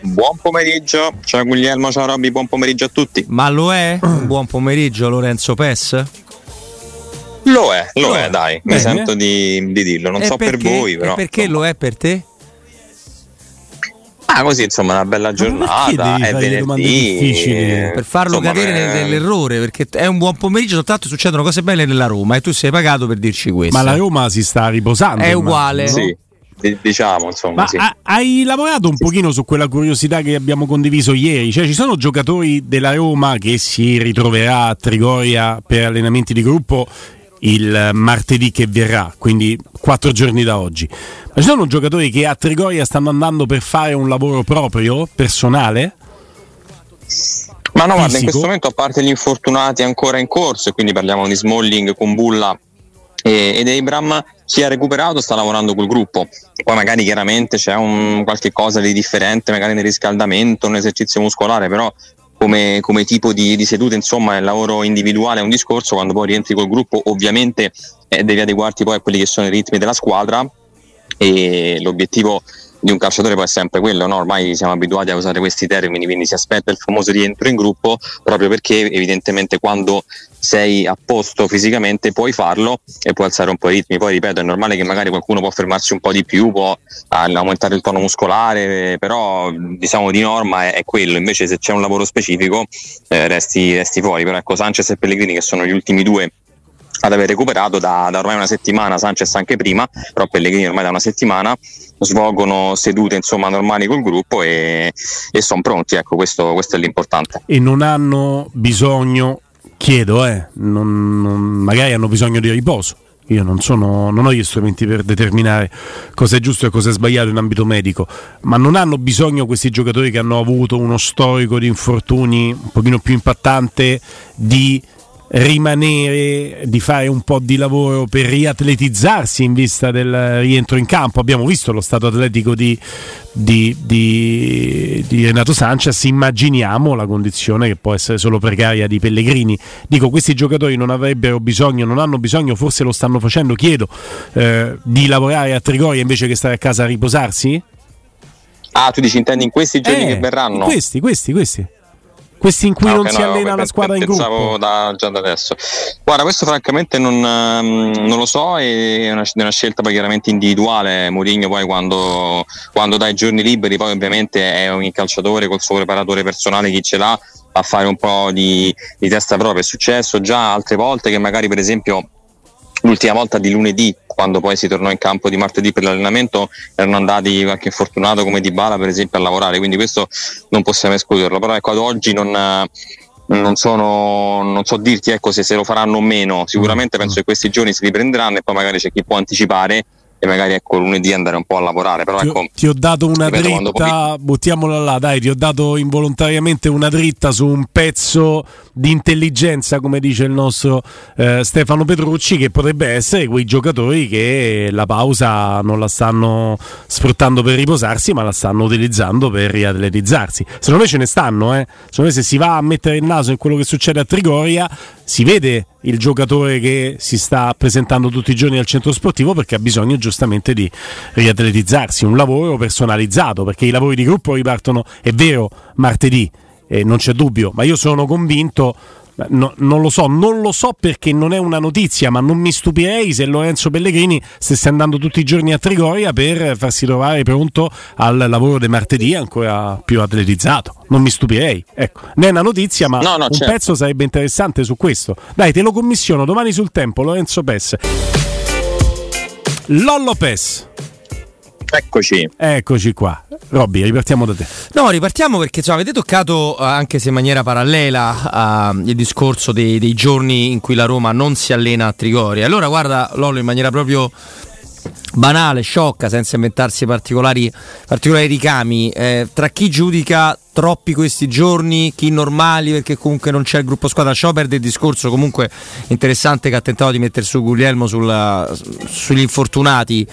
Buon pomeriggio, ciao Guglielmo, ciao Robby, buon pomeriggio a tutti. Ma lo è? buon pomeriggio Lorenzo Pes? Lo è, lo, lo è, è, dai, Bene. mi sento di, di, dirlo, non e so perché, per voi però. E perché lo è per te? Ah, così insomma, una bella giornata. È venerdì. Per farlo insomma, cadere è... nell'errore, perché è un buon pomeriggio, soltanto succedono cose belle nella Roma e tu sei pagato per dirci questo. Ma la Roma si sta riposando. È uguale. No? Sì diciamo insomma. Ma sì. hai lavorato un pochino su quella curiosità che abbiamo condiviso ieri? Cioè, ci sono giocatori della Roma che si ritroverà a Trigoria per allenamenti di gruppo il martedì che verrà, quindi quattro giorni da oggi. Ma ci sono giocatori che a Trigoria stanno andando per fare un lavoro proprio, personale? Ma no, guarda, in questo momento, a parte gli infortunati ancora in corso, e quindi parliamo di Smalling con Ed Abram, chi ha recuperato sta lavorando col gruppo. Poi magari chiaramente c'è un, qualche cosa di differente, magari nel riscaldamento, un esercizio muscolare, però come, come tipo di, di, seduta, insomma, il lavoro individuale è un discorso, quando poi rientri col gruppo ovviamente eh, devi adeguarti poi a quelli che sono i ritmi della squadra e l'obiettivo di un calciatore poi è sempre quello, no? ormai siamo abituati a usare questi termini, quindi si aspetta il famoso rientro in gruppo proprio perché evidentemente quando sei a posto fisicamente puoi farlo e puoi alzare un po' i ritmi, poi ripeto è normale che magari qualcuno può fermarsi un po' di più, può aumentare il tono muscolare, però diciamo di norma è, è quello, invece se c'è un lavoro specifico eh, resti, resti fuori, però ecco Sanchez e Pellegrini che sono gli ultimi due ad aver recuperato da, da, ormai una settimana, Sanchez anche prima, però Pellegrini ormai da una settimana svolgono sedute insomma normali col gruppo e, e sono pronti, ecco questo, questo, è l'importante. E non hanno bisogno, chiedo, eh, non, non, magari hanno bisogno di riposo. Io non, sono, non ho gli strumenti per determinare cosa è giusto e cosa è sbagliato in ambito medico, ma non hanno bisogno questi giocatori che hanno avuto uno storico di infortuni un pochino più impattante di rimanere, di fare un po' di lavoro per riatletizzarsi in vista del rientro in campo. Abbiamo visto lo stato atletico di, di, di, di, Renato Sanchez, immaginiamo la condizione che può essere solo precaria di Pellegrini. Dico, questi giocatori non avrebbero bisogno, non hanno bisogno, forse lo stanno facendo, chiedo, eh, di lavorare a Trigoria invece che stare a casa a riposarsi? Ah, tu dici intendi in questi giorni eh, che verranno? Questi, questi, questi questi in cui ah, non okay, si no, allena la squadra in gruppo? Da, già da adesso. Guarda, questo francamente non, um, non lo so, è una, è una, scelta poi chiaramente individuale. Mourinho poi quando, quando dà i giorni liberi, poi ovviamente è ogni calciatore col suo preparatore personale, chi ce l'ha, a fare un po' di, di testa propria. È successo già altre volte che magari per esempio l'ultima volta di lunedì quando poi si tornò in campo di martedì per l'allenamento erano andati qualche infortunato come Di Bala per esempio a lavorare quindi questo non possiamo escluderlo però ecco ad oggi non, non, sono, non so dirti ecco, se, se lo faranno o meno sicuramente mm. penso che questi giorni si riprenderanno e poi magari c'è chi può anticipare e magari ecco lunedì andare un po' a lavorare. Però, ti, ecco, ti ho dato una ripeto, dritta, poi... buttiamola là, dai, ti ho dato involontariamente una dritta su un pezzo di intelligenza, come dice il nostro eh, Stefano Petrucci, che potrebbe essere quei giocatori che la pausa non la stanno sfruttando per riposarsi, ma la stanno utilizzando per riatletizzarsi. Secondo me ce ne stanno, eh. Secondo me se si va a mettere il naso in quello che succede a Trigoria, si vede il giocatore che si sta presentando tutti i giorni al centro sportivo perché ha bisogno giustamente di riatletizzarsi, un lavoro personalizzato, perché i lavori di gruppo ripartono, è vero, martedì, eh, non c'è dubbio, ma io sono convinto No, non lo so, non lo so perché non è una notizia, ma non mi stupirei se Lorenzo Pellegrini stesse andando tutti i giorni a Trigoria per farsi trovare pronto al lavoro del martedì ancora più atletizzato. Non mi stupirei. Ecco, non è una notizia, ma no, no, un certo. pezzo sarebbe interessante su questo. Dai, te lo commissiono domani sul tempo, Lorenzo Pes. Lollo Pes. Eccoci. Eccoci qua. Robby, ripartiamo da te. No, ripartiamo perché insomma, avete toccato, eh, anche se in maniera parallela, uh, il discorso dei, dei, giorni in cui la Roma non si allena a Trigoria. Allora, guarda, Lollo, in maniera proprio banale, sciocca, senza inventarsi particolari, particolari ricami, eh, tra chi giudica troppi questi giorni, chi normali perché comunque non c'è il gruppo squadra, lasciamo perdere il discorso comunque interessante che ha tentato di mettere su Guglielmo sulla, sugli infortunati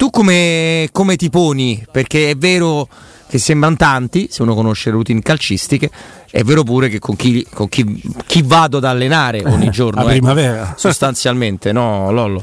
tu come, come ti poni? Perché è vero che sembrano tanti, se uno conosce le routine calcistiche, è vero pure che con chi, con chi, chi vado ad allenare ogni giorno, la eh, primavera. sostanzialmente, no Lollo?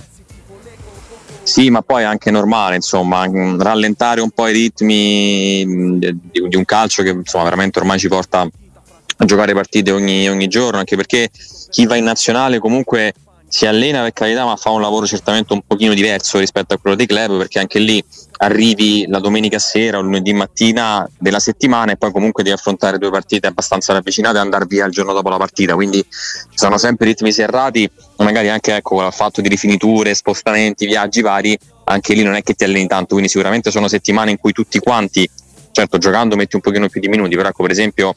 Sì, ma poi è anche normale, insomma, rallentare un po' i ritmi di, di un calcio che insomma, veramente ormai ci porta a giocare partite ogni, ogni giorno, anche perché chi va in nazionale comunque si allena per carità ma fa un lavoro certamente un pochino diverso rispetto a quello dei club perché anche lì arrivi la domenica sera o lunedì mattina della settimana e poi comunque devi affrontare due partite abbastanza ravvicinate e andare via il giorno dopo la partita. Quindi sono sempre ritmi serrati magari anche ecco, il fatto di rifiniture, spostamenti, viaggi vari anche lì non è che ti alleni tanto. Quindi sicuramente sono settimane in cui tutti quanti certo giocando metti un pochino più di minuti però ecco per esempio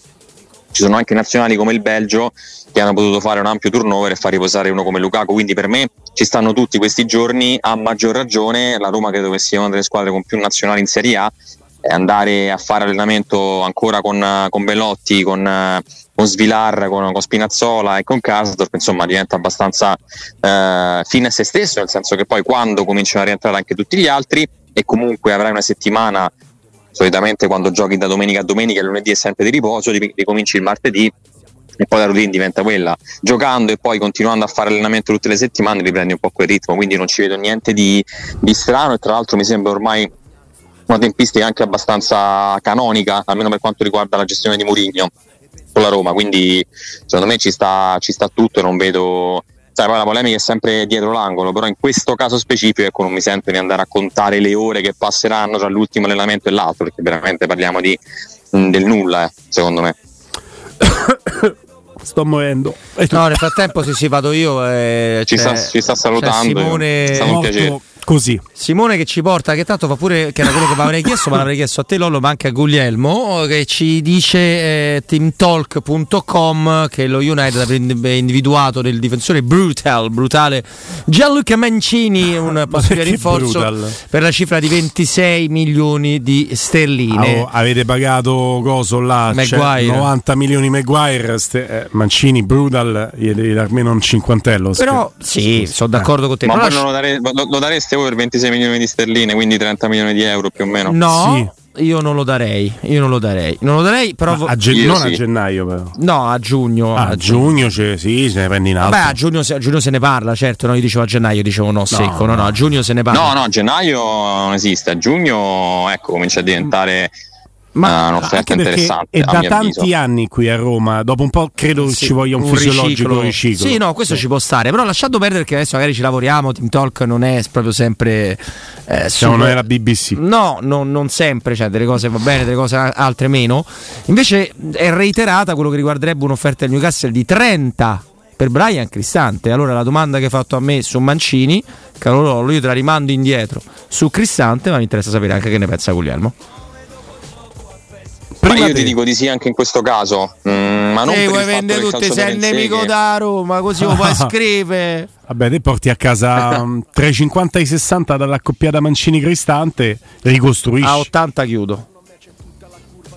ci sono anche nazionali come il Belgio che hanno potuto fare un ampio turnover e far riposare uno come Lukaku. Quindi per me ci stanno tutti questi giorni a maggior ragione la Roma credo che sia una delle squadre con più nazionali in Serie A andare a fare allenamento ancora con, con Bellotti, con, con Svilar, con, con, Spinazzola e con Kasdorp, insomma diventa abbastanza eh, fine a se stesso, nel senso che poi quando cominciano a rientrare anche tutti gli altri e comunque avrai una settimana solitamente quando giochi da domenica a domenica, lunedì è sempre di riposo, ricominci il martedì e poi la routine diventa quella. Giocando e poi continuando a fare allenamento tutte le settimane riprendi un po' quel ritmo, quindi non ci vedo niente di, di strano e tra l'altro mi sembra ormai una tempistica anche abbastanza canonica, almeno per quanto riguarda la gestione di Mourinho con la Roma, quindi secondo me ci sta, ci sta tutto e non vedo sai, poi la polemica è sempre dietro l'angolo, però in questo caso specifico ecco, non mi sento di andare a contare le ore che passeranno tra l'ultimo allenamento e l'altro, perché veramente parliamo di, mm, del nulla, eh, secondo me. Sto morendo. No, nel frattempo sì, sì, vado io. Eh, ci, sta, ci, sta, salutando. Simone... È stato un piacere così. Simone che ci porta, che tanto fa pure, che era quello che mi avrei chiesto, ma l'avrei chiesto a te Lollo, ma anche a Guglielmo, che ci dice eh, teamtalk.com che lo United avrebbe individuato del difensore brutal, brutale Gianluca Mancini, un possibile rinforzo brutal? per la cifra di 26 milioni di sterline. Oh, avete pagato coso là, cioè 90 milioni Maguire, ste, eh, Mancini brutal, gli devi dar almeno un cinquantello. Però sì, sono d'accordo con te. Ma poi non lo, dare, lo, lo dareste per 26 milioni di sterline, quindi 30 milioni di euro più o meno. No. Sì. Io non lo darei, io non lo darei, non lo darei, però a gen- non sì. a gennaio, però. No, a giugno. Ah, a giugno, giugno sì, se ne prendi in alto. Beh, a giugno, a giugno, se ne parla, certo. No, io dicevo a gennaio, dicevo no, secco. No, no, a giugno se ne parla. No, no, a gennaio non esiste. A giugno, ecco, comincia a diventare ma uh, un'offerta interessante. È da tanti avviso. anni qui a Roma, dopo un po' credo sì, ci voglia un, un fisiologico riciclo. riciclo. Sì, no, questo sì. ci può stare, però lasciando perdere che adesso magari ci lavoriamo, Team Talk non è proprio sempre... Eh, Siamo noi la BBC. No, no, non sempre, cioè delle cose va bene, delle cose altre meno. Invece è reiterata quello che riguarderebbe un'offerta del Newcastle di 30 per Brian Cristante. Allora la domanda che hai fatto a me su Mancini, caro Lollo, io te la rimando indietro su Cristante, ma mi interessa sapere anche che ne pensa Guglielmo. Ma io te. ti dico di sì anche in questo caso. Mm, ma non Ehi, vuoi vendere tutte, sei il nemico che... da Roma, così lo puoi scrivere. Vabbè, te porti a casa tra i 50 e i 60 dall'accoppiata Mancini Cristante, ricostruisci. A 80 chiudo.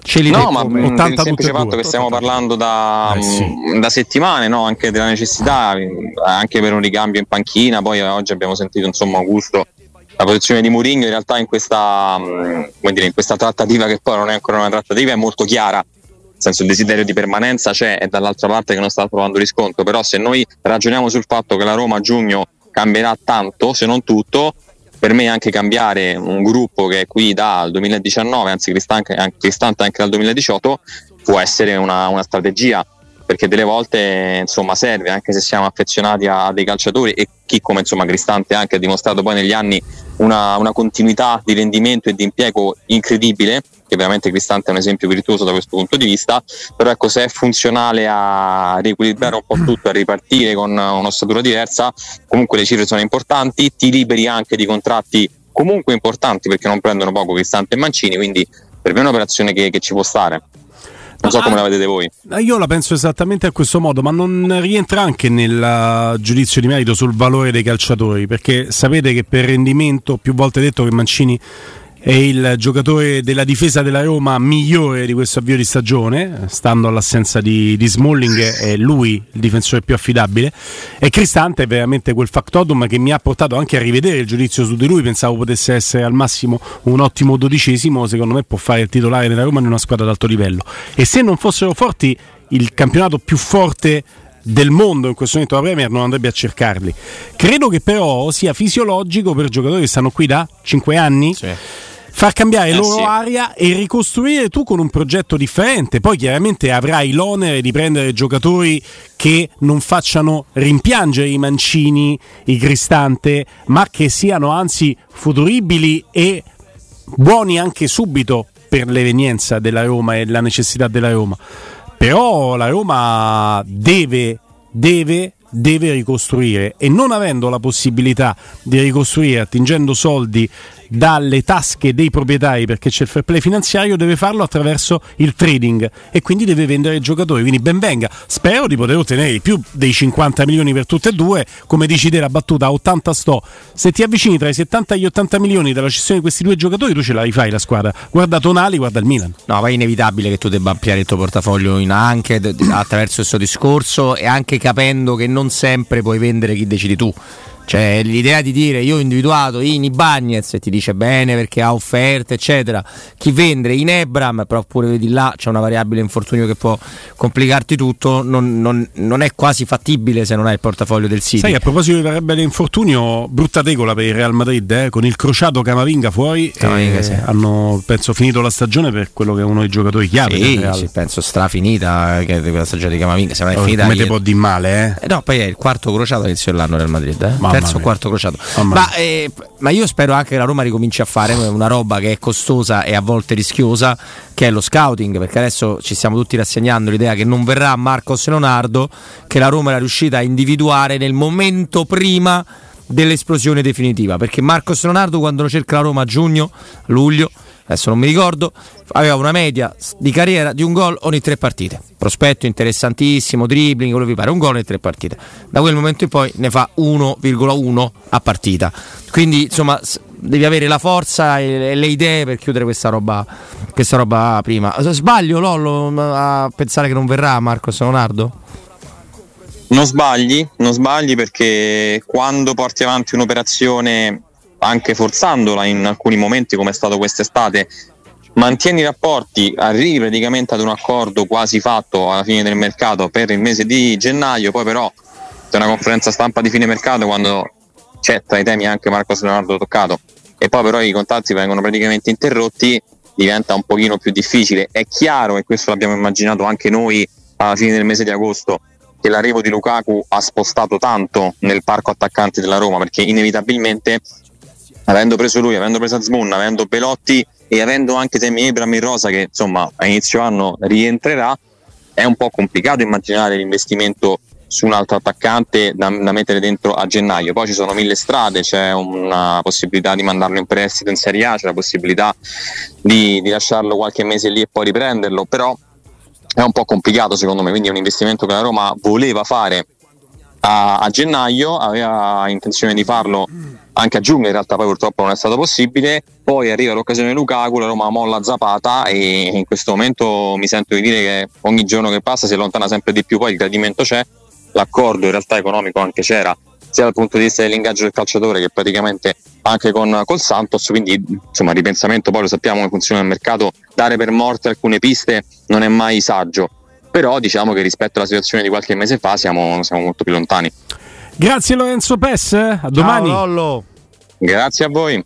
Ce li no, ma per il semplice fatto che stiamo parlando da, eh, sì. da settimane, no? anche della necessità, anche per un ricambio in panchina. Poi oggi abbiamo sentito insomma Augusto la posizione di Mourinho in realtà in questa, dire, in questa trattativa che poi non è ancora una trattativa è molto chiara. Senso il desiderio di permanenza c'è e dall'altra parte che non sta trovando riscontro. Però se noi ragioniamo sul fatto che la Roma a giugno cambierà tanto se non tutto per me anche cambiare un gruppo che è qui dal 2019 anzi cristante anche dal 2018 può essere una, una strategia perché delle volte insomma serve anche se siamo affezionati a dei calciatori e chi come insomma Cristante anche ha dimostrato poi negli anni una, una continuità di rendimento e di impiego incredibile che veramente Cristante è un esempio virtuoso da questo punto di vista però ecco se è funzionale a riequilibrare un po' tutto a ripartire con un'ossatura diversa comunque le cifre sono importanti ti liberi anche di contratti comunque importanti perché non prendono poco Cristante e Mancini quindi per me è un'operazione che, che ci può stare non so come la vedete voi. Io la penso esattamente a questo modo, ma non rientra anche nel uh, giudizio di merito sul valore dei calciatori, perché sapete che per rendimento, più volte detto che Mancini è il giocatore della difesa della Roma migliore di questo avvio di stagione, stando all'assenza di, di Smalling, è lui il difensore più affidabile. E Cristante è veramente quel factotum che mi ha portato anche a rivedere il giudizio su di lui. Pensavo potesse essere al massimo un ottimo dodicesimo, secondo me può fare il titolare della Roma in una squadra d'alto livello. E se non fossero forti, il campionato più forte del mondo in questo momento la Premier non andrebbe a cercarli. Credo che però sia fisiologico per giocatori che stanno qui da 5 anni. Sì far cambiare eh loro sì. aria e ricostruire tu con un progetto differente. Poi chiaramente avrai l'onere di prendere giocatori che non facciano rimpiangere i mancini, i cristante, ma che siano anzi futuribili e buoni anche subito per l'evenienza della Roma e la necessità della Roma. Però la Roma deve, deve deve ricostruire e non avendo la possibilità di ricostruire attingendo soldi dalle tasche dei proprietari perché c'è il fair play finanziario, deve farlo attraverso il trading e quindi deve vendere giocatori. Quindi ben venga. Spero di poter ottenere più dei 50 milioni per tutte e due. Come dici te la battuta, a 80 sto. Se ti avvicini tra i 70 e gli 80 milioni dalla cessione di questi due giocatori, tu ce la rifai la squadra. Guarda Tonali, guarda il Milan. No, ma è inevitabile che tu debba ampliare il tuo portafoglio in anche attraverso questo discorso e anche capendo che non sempre puoi vendere chi decidi tu cioè l'idea di dire io ho individuato Ini Bagnez e ti dice bene perché ha offerte eccetera chi vende in Ebram però pure vedi là c'è una variabile infortunio che può complicarti tutto non, non, non, è quasi fattibile se non hai il portafoglio del City sai a proposito di variabile infortunio brutta tegola per il Real Madrid eh, con il crociato Camavinga fuori Camavinga, eh, sì. hanno penso finito la stagione per quello che è uno dei giocatori chiave sì, sì penso strafinita che la stagione di Camavinga se non è oh, finita come te può di male eh? eh? no poi è il quarto crociato all'inizio dell'anno Real Madrid eh? Ma terzo o quarto crociato. Ma, eh, ma, io spero anche che la Roma ricominci a fare una roba che è costosa e a volte rischiosa, che è lo scouting, perché adesso ci stiamo tutti rassegnando l'idea che non verrà Marcos Leonardo, che la Roma era riuscita a individuare nel momento prima dell'esplosione definitiva, perché Marcos Leonardo quando lo cerca la Roma a giugno, luglio, adesso non mi ricordo, aveva una media di carriera di un gol ogni tre partite. Prospetto interessantissimo, dribbling, quello vi pare, un gol ogni tre partite. Da quel momento in poi ne fa 1,1 a partita. Quindi insomma devi avere la forza e le idee per chiudere questa roba, questa roba prima. Sbaglio Lollo a pensare che non verrà Marcos Leonardo? Non sbagli, non sbagli perché quando porti avanti un'operazione anche forzandola in alcuni momenti come è stato quest'estate, mantieni i rapporti, arrivi praticamente ad un accordo quasi fatto alla fine del mercato per il mese di gennaio, poi però c'è una conferenza stampa di fine mercato quando c'è tra i temi anche Marcos Leonardo toccato e poi però i contatti vengono praticamente interrotti, diventa un pochino più difficile. È chiaro, e questo l'abbiamo immaginato anche noi alla fine del mese di agosto, che l'arrivo di Lukaku ha spostato tanto nel parco attaccanti della Roma, perché inevitabilmente avendo preso lui, avendo preso Azmoun, avendo Pelotti e avendo anche Temi Ebram in rosa che insomma a inizio anno rientrerà, è un po' complicato immaginare l'investimento su un altro attaccante da, da, mettere dentro a gennaio. Poi ci sono mille strade, c'è una possibilità di mandarlo in prestito in Serie A, c'è la possibilità di, di lasciarlo qualche mese lì e poi riprenderlo, però è un po' complicato secondo me, quindi è un investimento che la Roma voleva fare a, a gennaio, aveva intenzione di farlo anche a giugno, in realtà poi purtroppo non è stato possibile, poi arriva l'occasione di Lukaku, la Roma molla Zapata e in questo momento mi sento di dire che ogni giorno che passa si allontana sempre di più, poi il gradimento c'è, l'accordo in realtà economico anche c'era, sia dal punto di vista dell'ingaggio del calciatore che praticamente anche con col Santos, quindi insomma ripensamento, poi lo sappiamo come funziona il mercato, dare per morte alcune piste non è mai saggio, però diciamo che rispetto alla situazione di qualche mese fa siamo, siamo molto più lontani. Grazie Lorenzo Pes, a domani. Ciao, Lollo. Grazie a voi.